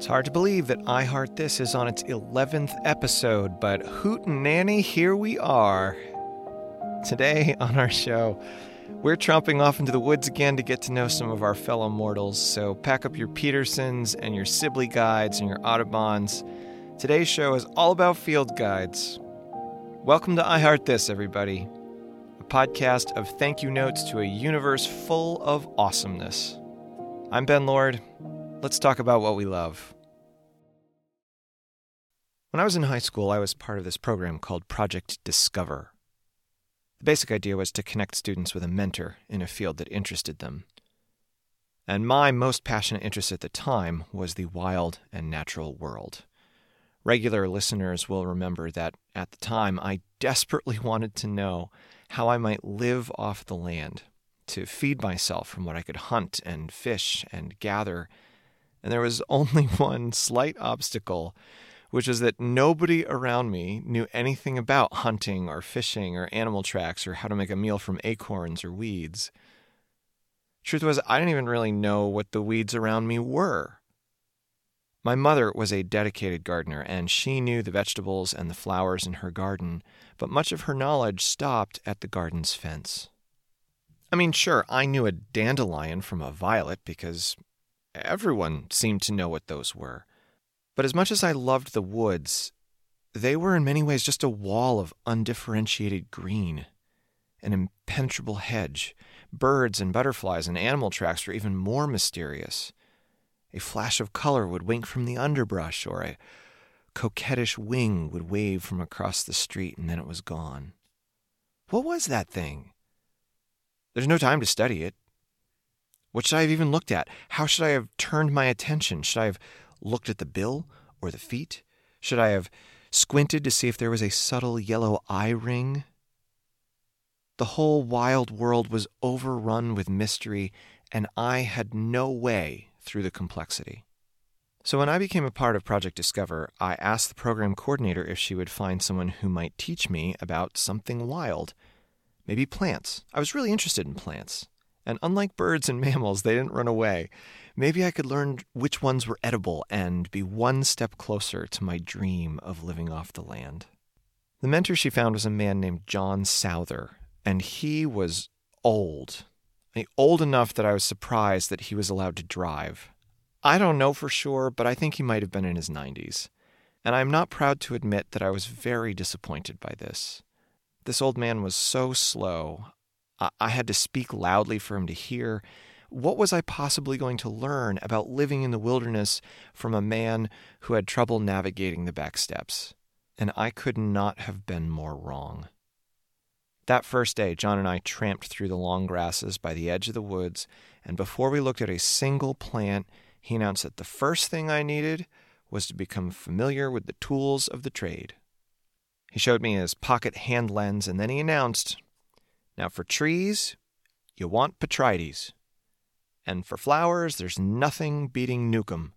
It's hard to believe that I Heart This is on its 11th episode, but hoot and nanny, here we are. Today on our show, we're tromping off into the woods again to get to know some of our fellow mortals, so pack up your Petersons and your Sibley guides and your Audubons. Today's show is all about field guides. Welcome to I Heart This, everybody, a podcast of thank you notes to a universe full of awesomeness. I'm Ben Lord. Let's talk about what we love. When I was in high school, I was part of this program called Project Discover. The basic idea was to connect students with a mentor in a field that interested them. And my most passionate interest at the time was the wild and natural world. Regular listeners will remember that at the time I desperately wanted to know how I might live off the land, to feed myself from what I could hunt and fish and gather and there was only one slight obstacle, which was that nobody around me knew anything about hunting or fishing or animal tracks or how to make a meal from acorns or weeds. Truth was, I didn't even really know what the weeds around me were. My mother was a dedicated gardener, and she knew the vegetables and the flowers in her garden, but much of her knowledge stopped at the garden's fence. I mean, sure, I knew a dandelion from a violet because Everyone seemed to know what those were. But as much as I loved the woods, they were in many ways just a wall of undifferentiated green, an impenetrable hedge. Birds and butterflies and animal tracks were even more mysterious. A flash of color would wink from the underbrush, or a coquettish wing would wave from across the street, and then it was gone. What was that thing? There's no time to study it. What should I have even looked at? How should I have turned my attention? Should I have looked at the bill or the feet? Should I have squinted to see if there was a subtle yellow eye ring? The whole wild world was overrun with mystery, and I had no way through the complexity. So, when I became a part of Project Discover, I asked the program coordinator if she would find someone who might teach me about something wild. Maybe plants. I was really interested in plants. And unlike birds and mammals, they didn't run away. Maybe I could learn which ones were edible and be one step closer to my dream of living off the land. The mentor she found was a man named John Souther, and he was old. Old enough that I was surprised that he was allowed to drive. I don't know for sure, but I think he might have been in his 90s. And I'm not proud to admit that I was very disappointed by this. This old man was so slow, I had to speak loudly for him to hear. What was I possibly going to learn about living in the wilderness from a man who had trouble navigating the back steps? And I could not have been more wrong. That first day, John and I tramped through the long grasses by the edge of the woods, and before we looked at a single plant, he announced that the first thing I needed was to become familiar with the tools of the trade. He showed me his pocket hand lens, and then he announced, now, for trees, you want Petrides. And for flowers, there's nothing beating Newcomb.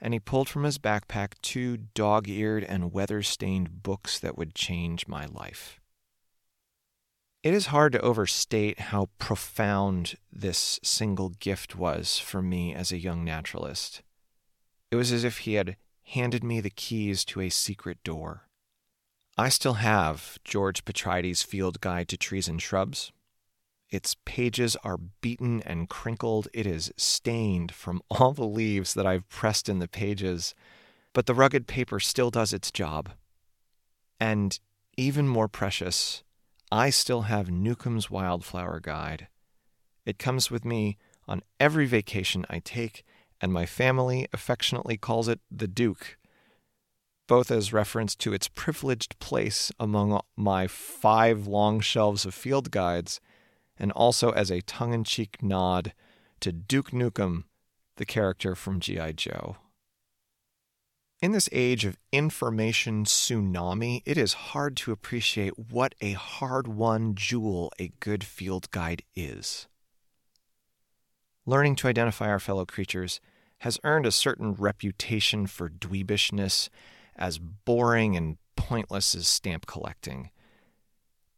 And he pulled from his backpack two dog eared and weather stained books that would change my life. It is hard to overstate how profound this single gift was for me as a young naturalist. It was as if he had handed me the keys to a secret door. I still have George Petrides' Field Guide to Trees and Shrubs. Its pages are beaten and crinkled. It is stained from all the leaves that I've pressed in the pages, but the rugged paper still does its job. And even more precious, I still have Newcomb's Wildflower Guide. It comes with me on every vacation I take, and my family affectionately calls it the Duke both as reference to its privileged place among my five long shelves of field guides, and also as a tongue in cheek nod to Duke Nukem, the character from G.I. Joe. In this age of information tsunami, it is hard to appreciate what a hard won jewel a good field guide is. Learning to identify our fellow creatures has earned a certain reputation for dweebishness as boring and pointless as stamp collecting.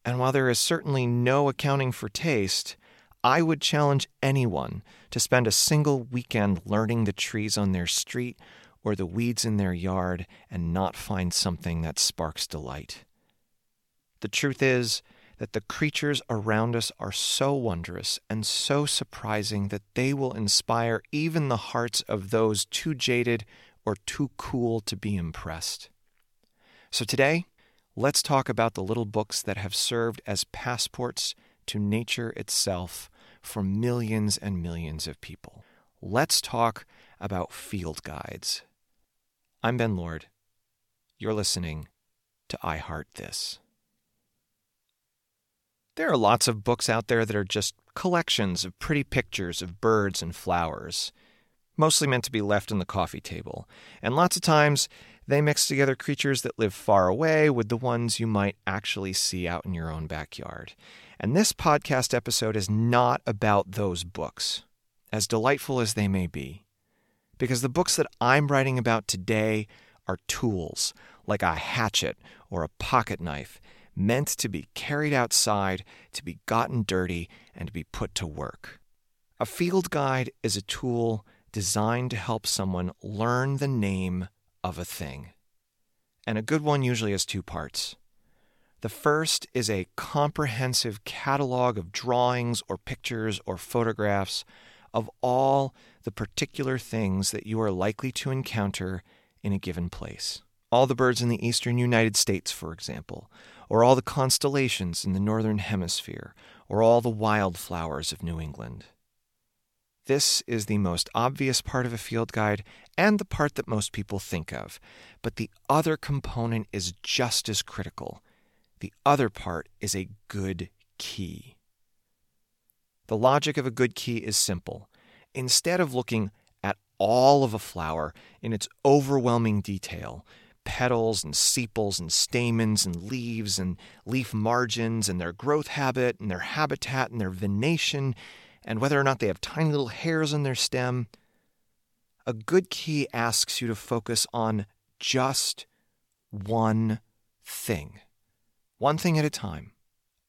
And while there is certainly no accounting for taste, I would challenge anyone to spend a single weekend learning the trees on their street or the weeds in their yard and not find something that sparks delight. The truth is that the creatures around us are so wondrous and so surprising that they will inspire even the hearts of those too jaded or too cool to be impressed. So today, let's talk about the little books that have served as passports to nature itself for millions and millions of people. Let's talk about field guides. I'm Ben Lord. You're listening to I Heart This. There are lots of books out there that are just collections of pretty pictures of birds and flowers, mostly meant to be left on the coffee table. And lots of times, they mix together creatures that live far away with the ones you might actually see out in your own backyard. And this podcast episode is not about those books, as delightful as they may be. Because the books that I'm writing about today are tools, like a hatchet or a pocket knife, meant to be carried outside, to be gotten dirty, and to be put to work. A field guide is a tool designed to help someone learn the name of a thing. And a good one usually has two parts. The first is a comprehensive catalog of drawings or pictures or photographs of all the particular things that you are likely to encounter in a given place. All the birds in the eastern United States, for example, or all the constellations in the northern hemisphere, or all the wildflowers of New England. This is the most obvious part of a field guide and the part that most people think of, but the other component is just as critical. The other part is a good key. The logic of a good key is simple. Instead of looking at all of a flower in its overwhelming detail, petals and sepals and stamens and leaves and leaf margins and their growth habit and their habitat and their venation and whether or not they have tiny little hairs on their stem. A good key asks you to focus on just one thing, one thing at a time.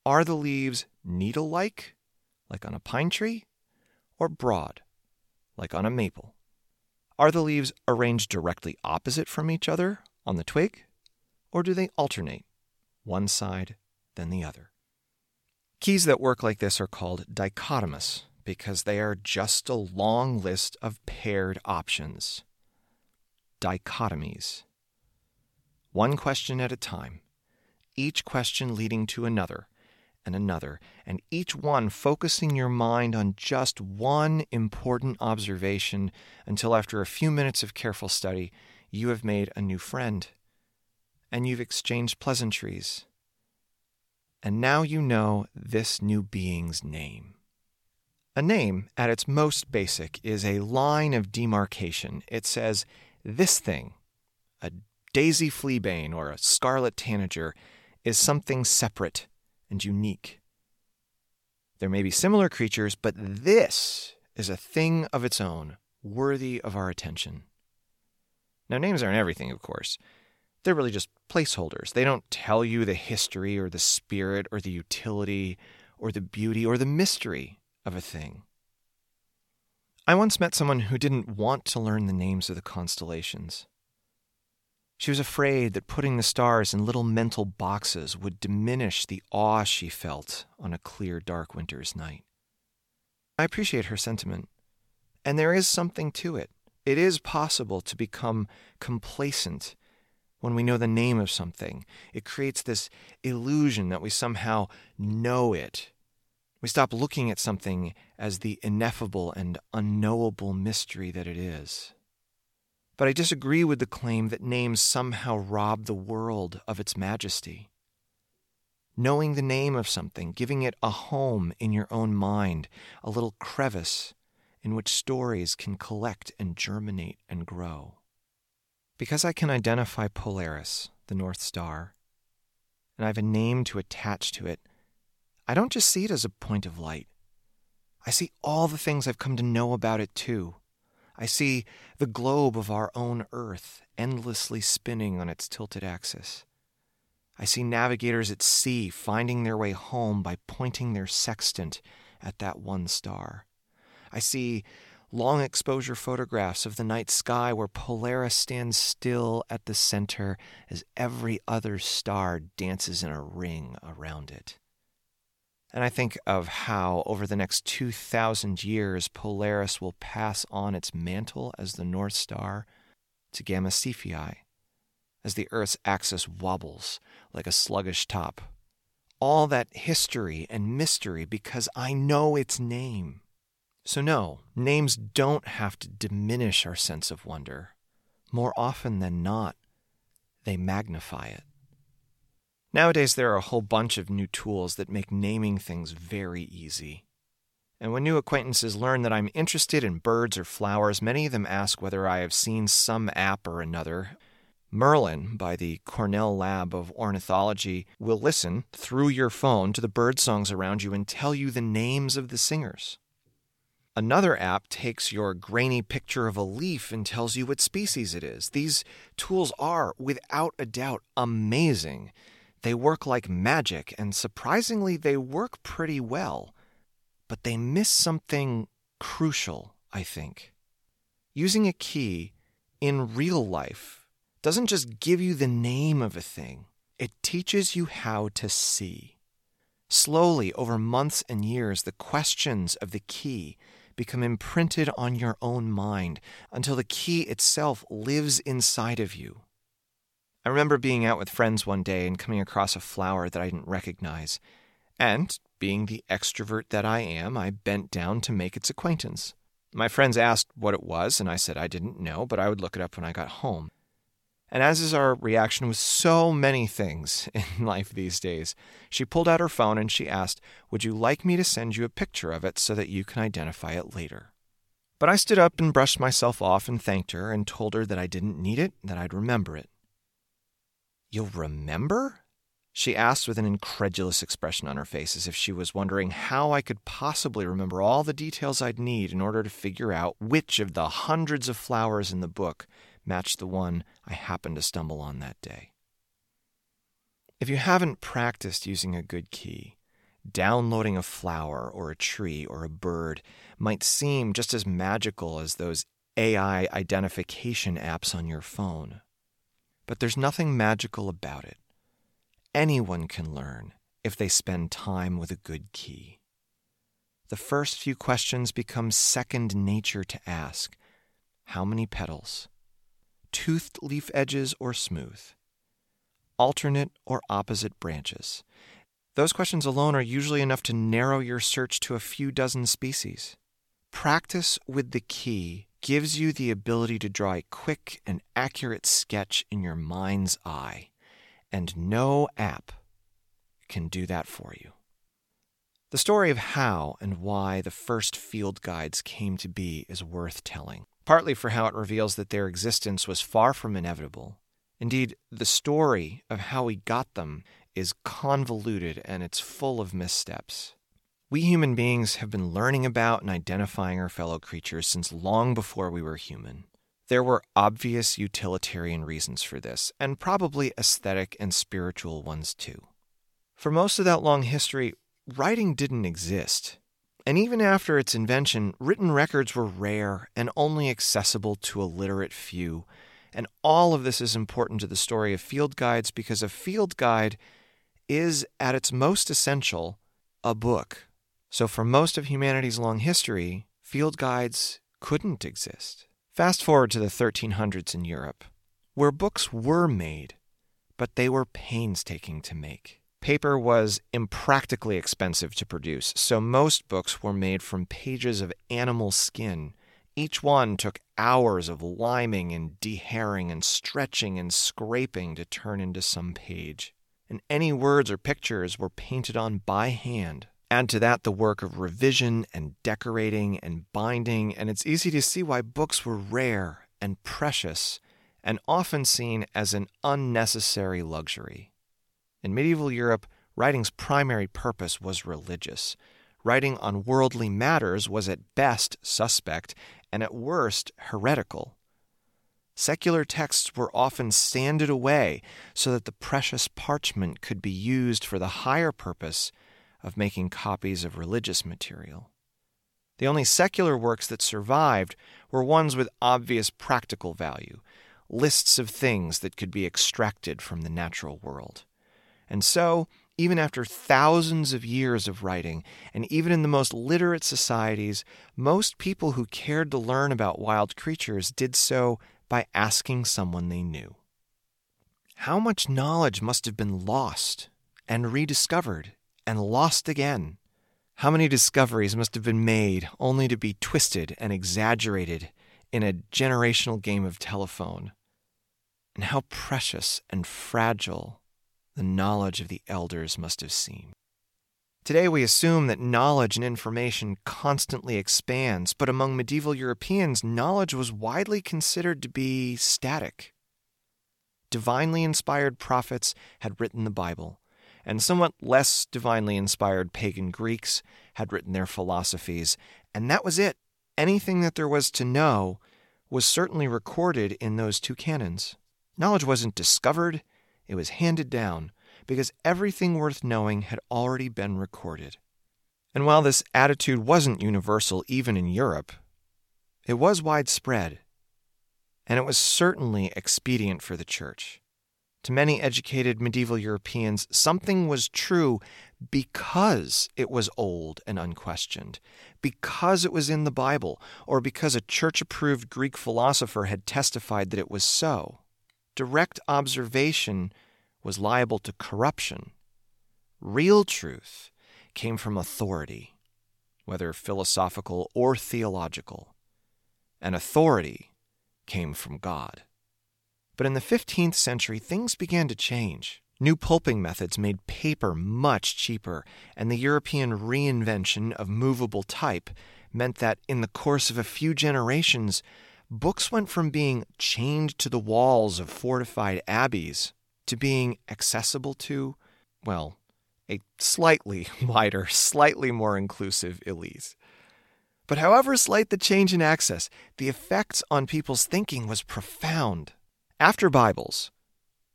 Are the leaves needle like, like on a pine tree, or broad, like on a maple? Are the leaves arranged directly opposite from each other, on the twig, or do they alternate, one side, then the other? Keys that work like this are called dichotomous because they are just a long list of paired options. Dichotomies. One question at a time, each question leading to another and another, and each one focusing your mind on just one important observation until after a few minutes of careful study, you have made a new friend, and you've exchanged pleasantries. And now you know this new being's name. A name, at its most basic, is a line of demarcation. It says, this thing, a daisy fleabane or a scarlet tanager, is something separate and unique. There may be similar creatures, but this is a thing of its own, worthy of our attention. Now, names aren't everything, of course. They're really just placeholders. They don't tell you the history or the spirit or the utility or the beauty or the mystery of a thing. I once met someone who didn't want to learn the names of the constellations. She was afraid that putting the stars in little mental boxes would diminish the awe she felt on a clear, dark winter's night. I appreciate her sentiment, and there is something to it. It is possible to become complacent when we know the name of something. It creates this illusion that we somehow know it. We stop looking at something as the ineffable and unknowable mystery that it is. But I disagree with the claim that names somehow rob the world of its majesty. Knowing the name of something, giving it a home in your own mind, a little crevice in which stories can collect and germinate and grow. Because I can identify Polaris, the North Star, and I have a name to attach to it, I don't just see it as a point of light. I see all the things I've come to know about it too. I see the globe of our own Earth endlessly spinning on its tilted axis. I see navigators at sea finding their way home by pointing their sextant at that one star. I see long exposure photographs of the night sky where Polaris stands still at the center as every other star dances in a ring around it. And I think of how, over the next 2,000 years, Polaris will pass on its mantle as the North Star to Gamma Cephei, as the Earth's axis wobbles like a sluggish top. All that history and mystery because I know its name. So, no, names don't have to diminish our sense of wonder. More often than not, they magnify it. Nowadays, there are a whole bunch of new tools that make naming things very easy. And when new acquaintances learn that I'm interested in birds or flowers, many of them ask whether I have seen some app or another. Merlin, by the Cornell Lab of Ornithology, will listen through your phone to the bird songs around you and tell you the names of the singers. Another app takes your grainy picture of a leaf and tells you what species it is. These tools are, without a doubt, amazing. They work like magic, and surprisingly, they work pretty well. But they miss something crucial, I think. Using a key in real life doesn't just give you the name of a thing, it teaches you how to see. Slowly, over months and years, the questions of the key become imprinted on your own mind until the key itself lives inside of you. I remember being out with friends one day and coming across a flower that I didn't recognize. And, being the extrovert that I am, I bent down to make its acquaintance. My friends asked what it was, and I said I didn't know, but I would look it up when I got home. And as is our reaction with so many things in life these days, she pulled out her phone and she asked, Would you like me to send you a picture of it so that you can identify it later? But I stood up and brushed myself off and thanked her and told her that I didn't need it, that I'd remember it. You'll remember? She asked with an incredulous expression on her face, as if she was wondering how I could possibly remember all the details I'd need in order to figure out which of the hundreds of flowers in the book matched the one I happened to stumble on that day. If you haven't practiced using a good key, downloading a flower or a tree or a bird might seem just as magical as those AI identification apps on your phone. But there's nothing magical about it. Anyone can learn if they spend time with a good key. The first few questions become second nature to ask How many petals? Toothed leaf edges or smooth? Alternate or opposite branches? Those questions alone are usually enough to narrow your search to a few dozen species. Practice with the key gives you the ability to draw a quick and accurate sketch in your mind's eye, and no app can do that for you. The story of how and why the first field guides came to be is worth telling, partly for how it reveals that their existence was far from inevitable. Indeed, the story of how we got them is convoluted and it's full of missteps. We human beings have been learning about and identifying our fellow creatures since long before we were human. There were obvious utilitarian reasons for this, and probably aesthetic and spiritual ones too. For most of that long history, writing didn't exist. And even after its invention, written records were rare and only accessible to a literate few. And all of this is important to the story of field guides because a field guide is, at its most essential, a book. So, for most of humanity's long history, field guides couldn't exist. Fast forward to the 1300s in Europe, where books were made, but they were painstaking to make. Paper was impractically expensive to produce, so most books were made from pages of animal skin. Each one took hours of liming and dehairing and stretching and scraping to turn into some page. And any words or pictures were painted on by hand Add to that the work of revision and decorating and binding, and it's easy to see why books were rare and precious and often seen as an unnecessary luxury. In medieval Europe, writing's primary purpose was religious. Writing on worldly matters was at best suspect and at worst heretical. Secular texts were often sanded away so that the precious parchment could be used for the higher purpose of making copies of religious material. The only secular works that survived were ones with obvious practical value, lists of things that could be extracted from the natural world. And so, even after thousands of years of writing, and even in the most literate societies, most people who cared to learn about wild creatures did so by asking someone they knew. How much knowledge must have been lost and rediscovered and lost again? How many discoveries must have been made only to be twisted and exaggerated in a generational game of telephone? And how precious and fragile the knowledge of the elders must have seemed. Today, we assume that knowledge and information constantly expands, but among medieval Europeans, knowledge was widely considered to be static. Divinely inspired prophets had written the Bible, and somewhat less divinely inspired pagan Greeks had written their philosophies, and that was it. Anything that there was to know was certainly recorded in those two canons. Knowledge wasn't discovered, it was handed down because everything worth knowing had already been recorded. And while this attitude wasn't universal even in Europe, it was widespread, and it was certainly expedient for the church. To many educated medieval Europeans, something was true because it was old and unquestioned, because it was in the Bible, or because a church approved Greek philosopher had testified that it was so. Direct observation was liable to corruption. Real truth came from authority, whether philosophical or theological, and authority came from God. But in the 15th century, things began to change. New pulping methods made paper much cheaper, and the European reinvention of movable type meant that in the course of a few generations, books went from being chained to the walls of fortified abbeys to being accessible to, well, a slightly wider, slightly more inclusive Elise. But however slight the change in access, the effects on people's thinking was profound. After Bibles,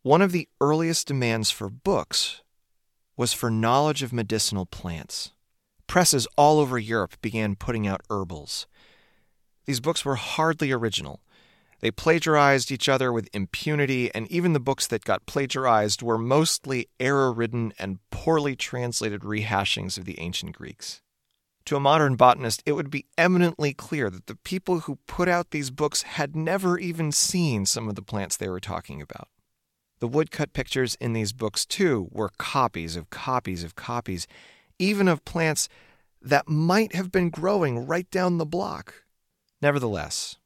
one of the earliest demands for books was for knowledge of medicinal plants. Presses all over Europe began putting out herbals. These books were hardly original, they plagiarized each other with impunity, and even the books that got plagiarized were mostly error ridden and poorly translated rehashings of the ancient Greeks. To a modern botanist, it would be eminently clear that the people who put out these books had never even seen some of the plants they were talking about. The woodcut pictures in these books, too, were copies of copies of copies, even of plants that might have been growing right down the block. Nevertheless,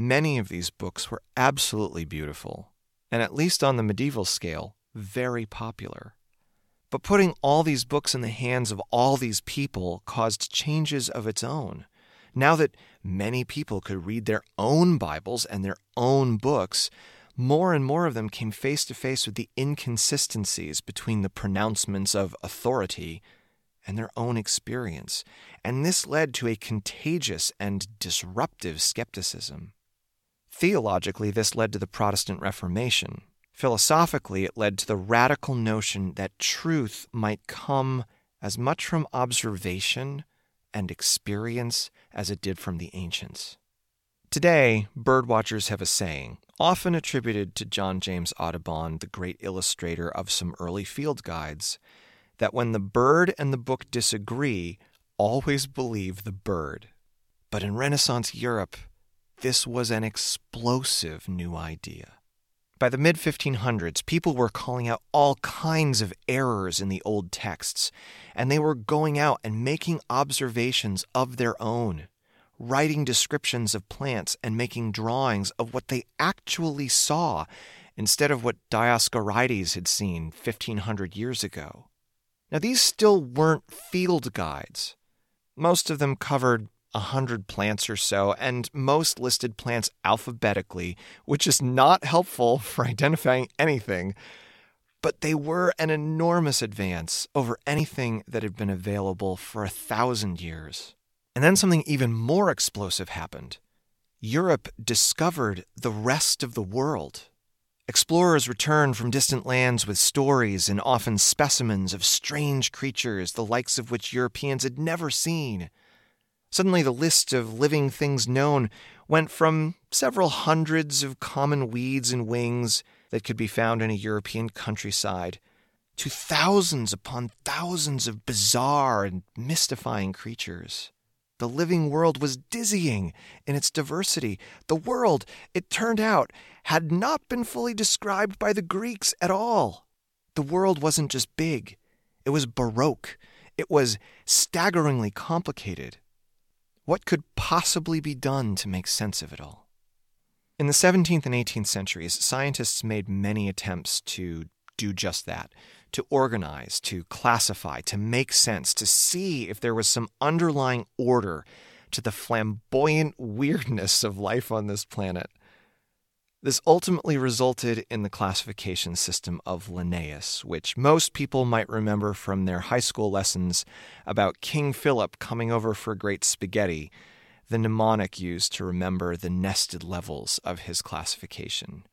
Many of these books were absolutely beautiful, and at least on the medieval scale, very popular. But putting all these books in the hands of all these people caused changes of its own. Now that many people could read their own Bibles and their own books, more and more of them came face to face with the inconsistencies between the pronouncements of authority and their own experience, and this led to a contagious and disruptive skepticism. Theologically, this led to the Protestant Reformation. Philosophically, it led to the radical notion that truth might come as much from observation and experience as it did from the ancients. Today, birdwatchers have a saying, often attributed to John James Audubon, the great illustrator of some early field guides, that when the bird and the book disagree, always believe the bird. But in Renaissance Europe, this was an explosive new idea. By the mid 1500s, people were calling out all kinds of errors in the old texts, and they were going out and making observations of their own, writing descriptions of plants and making drawings of what they actually saw instead of what Dioscorides had seen 1500 years ago. Now, these still weren't field guides. Most of them covered a hundred plants or so, and most listed plants alphabetically, which is not helpful for identifying anything. But they were an enormous advance over anything that had been available for a thousand years. And then something even more explosive happened. Europe discovered the rest of the world. Explorers returned from distant lands with stories and often specimens of strange creatures, the likes of which Europeans had never seen. Suddenly, the list of living things known went from several hundreds of common weeds and wings that could be found in a European countryside to thousands upon thousands of bizarre and mystifying creatures. The living world was dizzying in its diversity. The world, it turned out, had not been fully described by the Greeks at all. The world wasn't just big, it was baroque, it was staggeringly complicated. What could possibly be done to make sense of it all? In the 17th and 18th centuries, scientists made many attempts to do just that to organize, to classify, to make sense, to see if there was some underlying order to the flamboyant weirdness of life on this planet. This ultimately resulted in the classification system of Linnaeus, which most people might remember from their high school lessons about King Philip coming over for a great spaghetti, the mnemonic used to remember the nested levels of his classification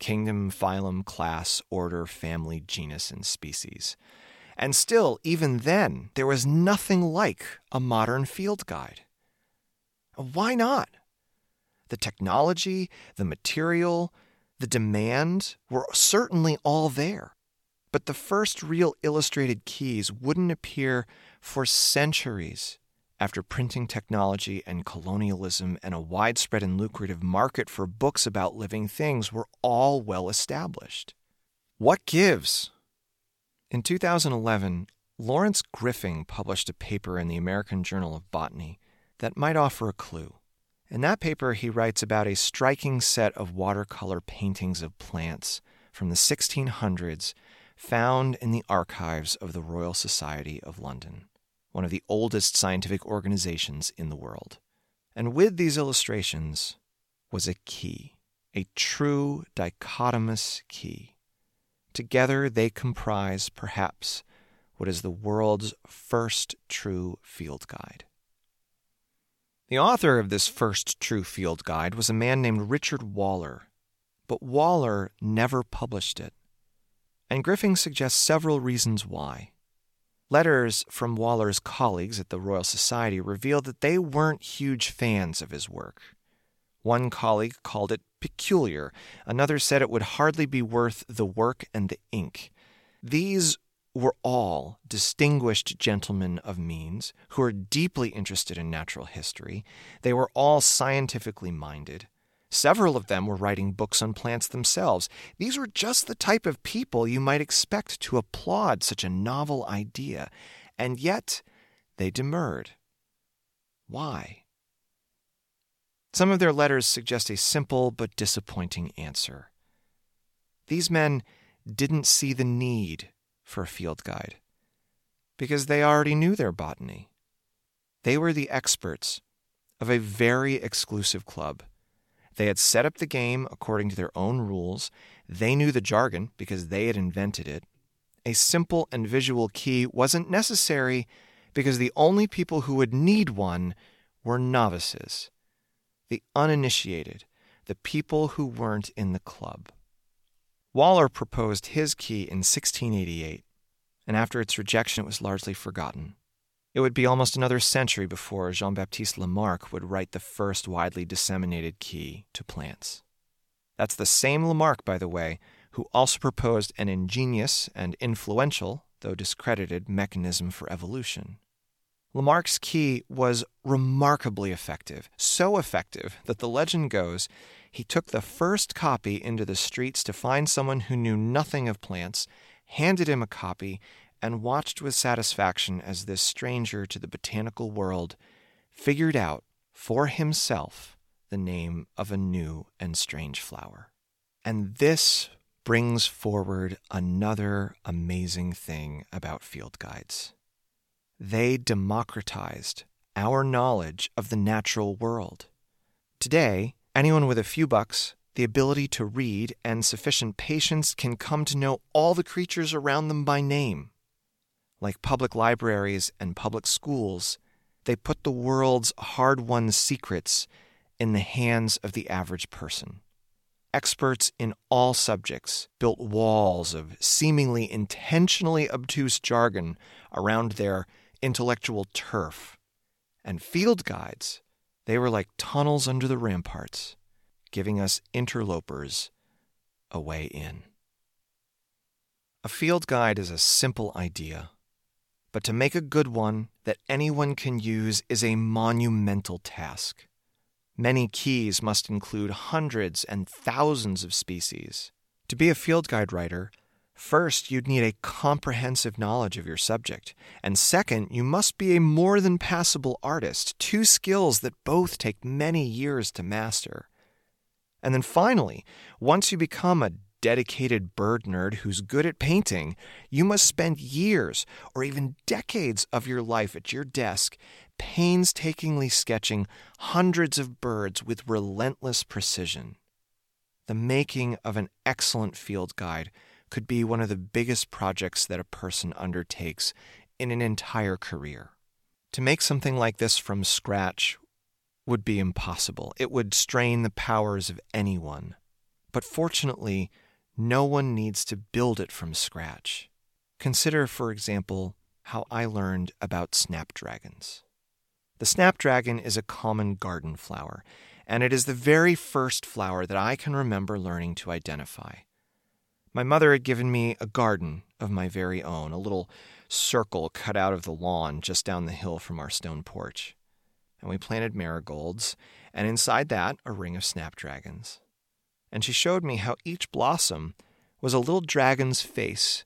kingdom, phylum, class, order, family, genus, and species. And still, even then, there was nothing like a modern field guide. Why not? The technology, the material, the demand were certainly all there. But the first real illustrated keys wouldn't appear for centuries after printing technology and colonialism and a widespread and lucrative market for books about living things were all well established. What gives? In 2011, Lawrence Griffing published a paper in the American Journal of Botany that might offer a clue. In that paper, he writes about a striking set of watercolor paintings of plants from the 1600s found in the archives of the Royal Society of London one of the oldest scientific organizations in the world. And with these illustrations was a key, a true dichotomous key. Together they comprise, perhaps, what is the world's first true field guide. The author of this first true field guide was a man named Richard Waller, but Waller never published it. And Griffing suggests several reasons why. Letters from Waller's colleagues at the Royal Society revealed that they weren't huge fans of his work. One colleague called it peculiar, another said it would hardly be worth the work and the ink. These were all distinguished gentlemen of means who were deeply interested in natural history. They were all scientifically minded. Several of them were writing books on plants themselves. These were just the type of people you might expect to applaud such a novel idea, and yet they demurred. Why? Some of their letters suggest a simple but disappointing answer. These men didn't see the need for a field guide because they already knew their botany. They were the experts of a very exclusive club they had set up the game according to their own rules. They knew the jargon because they had invented it. A simple and visual key wasn't necessary because the only people who would need one were novices, the uninitiated, the people who weren't in the club. Waller proposed his key in 1688, and after its rejection, it was largely forgotten. It would be almost another century before Jean Baptiste Lamarck would write the first widely disseminated key to plants. That's the same Lamarck, by the way, who also proposed an ingenious and influential, though discredited, mechanism for evolution. Lamarck's key was remarkably effective, so effective that the legend goes he took the first copy into the streets to find someone who knew nothing of plants, handed him a copy, and watched with satisfaction as this stranger to the botanical world figured out for himself the name of a new and strange flower. And this brings forward another amazing thing about field guides. They democratized our knowledge of the natural world. Today, anyone with a few bucks, the ability to read, and sufficient patience can come to know all the creatures around them by name like public libraries and public schools, they put the world's hard won secrets in the hands of the average person. experts in all subjects built walls of seemingly intentionally obtuse jargon around their intellectual turf. And field guides, they were like tunnels under the ramparts, giving us interlopers a way in. A field guide is a simple idea, but to make a good one that anyone can use is a monumental task. Many keys must include hundreds and thousands of species. To be a field guide writer, first you'd need a comprehensive knowledge of your subject, and second, you must be a more than passable artist, two skills that both take many years to master. And then finally, once you become a dedicated bird nerd who's good at painting, you must spend years or even decades of your life at your desk painstakingly sketching hundreds of birds with relentless precision. The making of an excellent field guide could be one of the biggest projects that a person undertakes in an entire career. To make something like this from scratch would be impossible. It would strain the powers of anyone. But fortunately, no one needs to build it from scratch. Consider, for example, how I learned about snapdragons. The snapdragon is a common garden flower, and it is the very first flower that I can remember learning to identify. My mother had given me a garden of my very own, a little circle cut out of the lawn just down the hill from our stone porch. And we planted marigolds, and inside that, a ring of snapdragons. And she showed me how each blossom was a little dragon's face,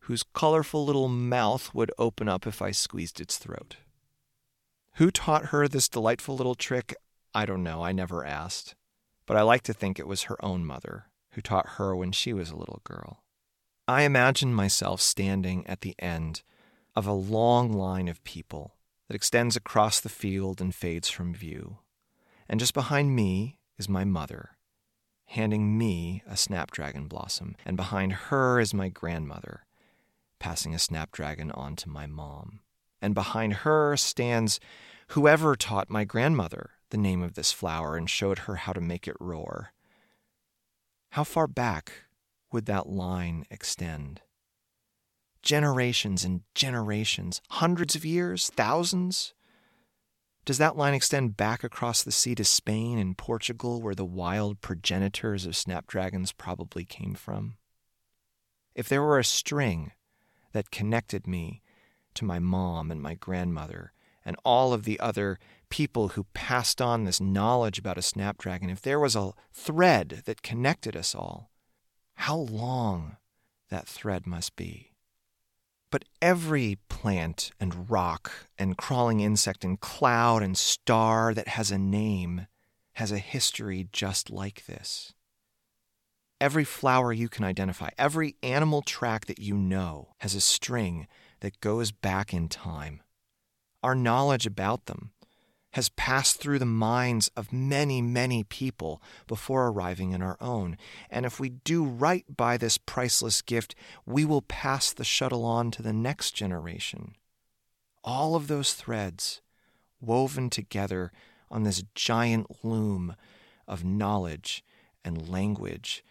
whose colorful little mouth would open up if I squeezed its throat. Who taught her this delightful little trick? I don't know, I never asked. But I like to think it was her own mother who taught her when she was a little girl. I imagine myself standing at the end of a long line of people that extends across the field and fades from view. And just behind me is my mother, handing me a snapdragon blossom, and behind her is my grandmother, passing a snapdragon on to my mom and behind her stands whoever taught my grandmother the name of this flower and showed her how to make it roar. How far back would that line extend? Generations and generations, hundreds of years, thousands? Does that line extend back across the sea to Spain and Portugal, where the wild progenitors of snapdragons probably came from? If there were a string that connected me to my mom and my grandmother and all of the other people who passed on this knowledge about a snapdragon, if there was a thread that connected us all, how long that thread must be. But every plant and rock and crawling insect and cloud and star that has a name has a history just like this. Every flower you can identify, every animal track that you know has a string that goes back in time. Our knowledge about them has passed through the minds of many, many people before arriving in our own. And if we do right by this priceless gift, we will pass the shuttle on to the next generation. All of those threads woven together on this giant loom of knowledge and language.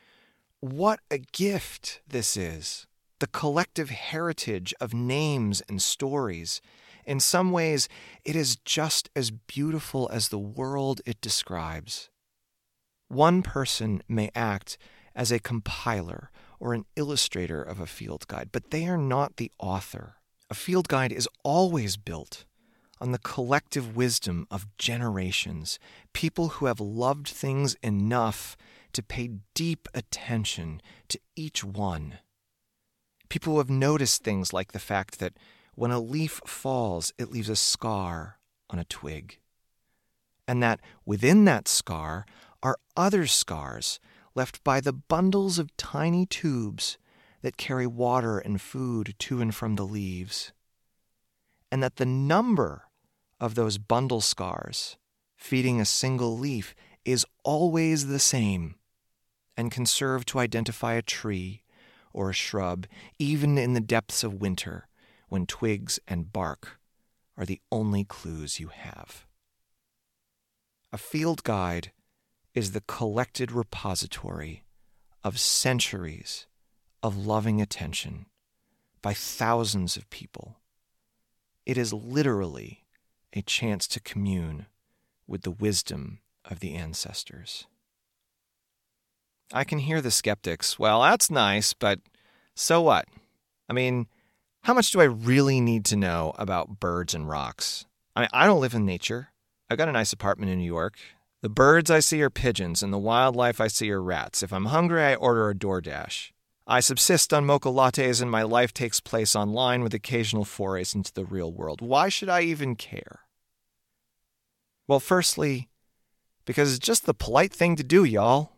What a gift this is! the collective heritage of names and stories. In some ways, it is just as beautiful as the world it describes. One person may act as a compiler or an illustrator of a field guide, but they are not the author. A field guide is always built on the collective wisdom of generations, people who have loved things enough to pay deep attention to each one. People who have noticed things like the fact that when a leaf falls, it leaves a scar on a twig. And that within that scar are other scars left by the bundles of tiny tubes that carry water and food to and from the leaves. And that the number of those bundle scars feeding a single leaf is always the same and can serve to identify a tree or a shrub, even in the depths of winter, when twigs and bark are the only clues you have. A field guide is the collected repository of centuries of loving attention by thousands of people. It is literally a chance to commune with the wisdom of the ancestors. I can hear the skeptics. Well, that's nice, but so what? I mean, how much do I really need to know about birds and rocks? I mean, I don't live in nature. I've got a nice apartment in New York. The birds I see are pigeons, and the wildlife I see are rats. If I'm hungry, I order a DoorDash. I subsist on mocha lattes, and my life takes place online with occasional forays into the real world. Why should I even care? Well, firstly, because it's just the polite thing to do, y'all.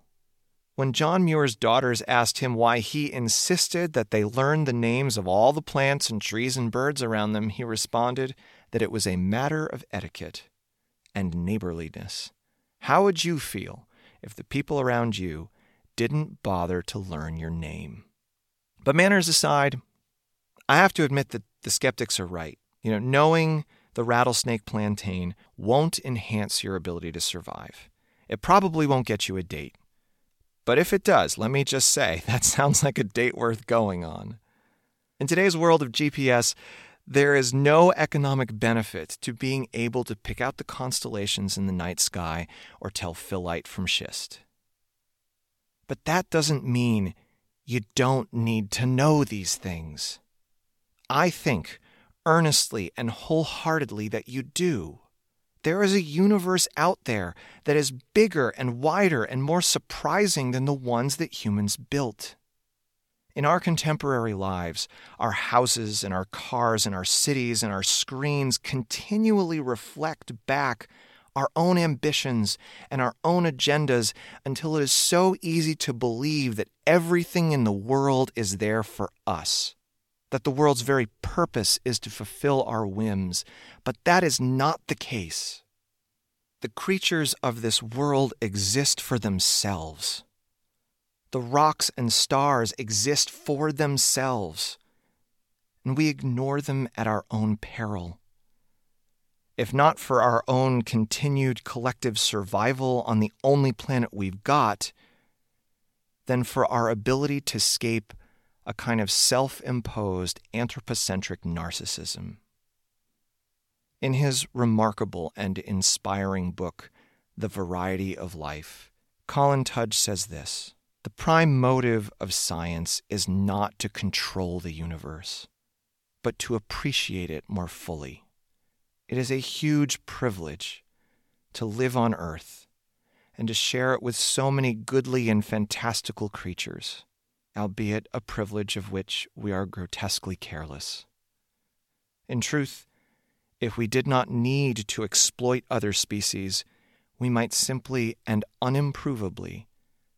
When John Muir's daughters asked him why he insisted that they learn the names of all the plants and trees and birds around them, he responded that it was a matter of etiquette and neighborliness. How would you feel if the people around you didn't bother to learn your name? But manners aside, I have to admit that the skeptics are right. You know, knowing the rattlesnake plantain won't enhance your ability to survive. It probably won't get you a date. But if it does, let me just say, that sounds like a date worth going on. In today's world of GPS, there is no economic benefit to being able to pick out the constellations in the night sky or tell phyllite from schist. But that doesn't mean you don't need to know these things. I think earnestly and wholeheartedly that you do. There is a universe out there that is bigger and wider and more surprising than the ones that humans built. In our contemporary lives, our houses and our cars and our cities and our screens continually reflect back our own ambitions and our own agendas until it is so easy to believe that everything in the world is there for us that the world's very purpose is to fulfill our whims, but that is not the case. The creatures of this world exist for themselves. The rocks and stars exist for themselves, and we ignore them at our own peril. If not for our own continued collective survival on the only planet we've got, then for our ability to escape a kind of self imposed anthropocentric narcissism. In his remarkable and inspiring book, The Variety of Life, Colin Tudge says this The prime motive of science is not to control the universe, but to appreciate it more fully. It is a huge privilege to live on Earth and to share it with so many goodly and fantastical creatures albeit a privilege of which we are grotesquely careless. In truth, if we did not need to exploit other species, we might simply and unimprovably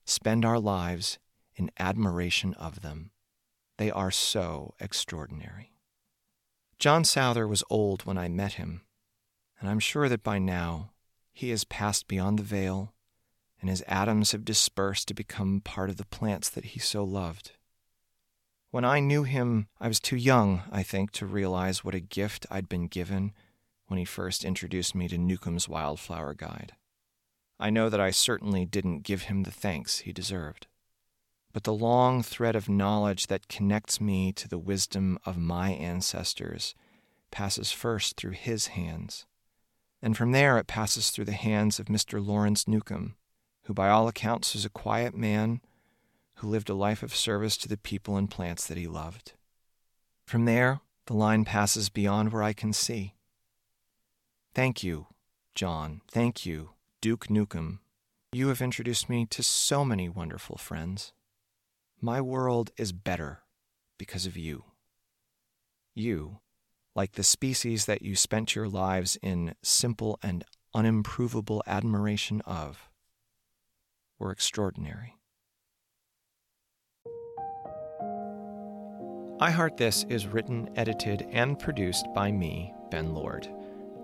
spend our lives in admiration of them. They are so extraordinary. John Souther was old when I met him, and I'm sure that by now he has passed beyond the veil and his atoms have dispersed to become part of the plants that he so loved. When I knew him, I was too young, I think, to realize what a gift I'd been given when he first introduced me to Newcomb's Wildflower Guide. I know that I certainly didn't give him the thanks he deserved. But the long thread of knowledge that connects me to the wisdom of my ancestors passes first through his hands, and from there it passes through the hands of Mr. Lawrence Newcomb, who by all accounts was a quiet man who lived a life of service to the people and plants that he loved. From there, the line passes beyond where I can see. Thank you, John. Thank you, Duke Newcomb. You have introduced me to so many wonderful friends. My world is better because of you. You, like the species that you spent your lives in simple and unimprovable admiration of, were extraordinary. I Heart This is written, edited, and produced by me, Ben Lord.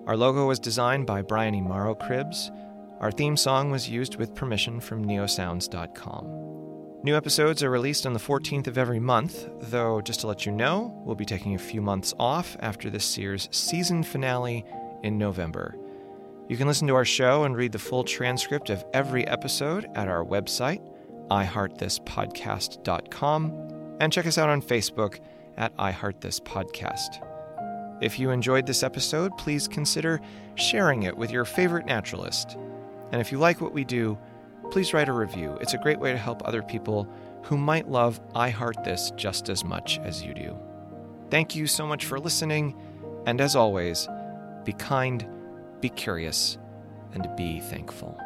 Our logo was designed by Brian E. Morrow Cribs. Our theme song was used with permission from neosounds.com. New episodes are released on the 14th of every month, though, just to let you know, we'll be taking a few months off after this year's season finale in November. You can listen to our show and read the full transcript of every episode at our website, iheartthispodcast.com, and check us out on Facebook at iheartthispodcast. If you enjoyed this episode, please consider sharing it with your favorite naturalist. And if you like what we do, please write a review. It's a great way to help other people who might love I Heart This just as much as you do. Thank you so much for listening, and as always, be kind, be curious, and be thankful.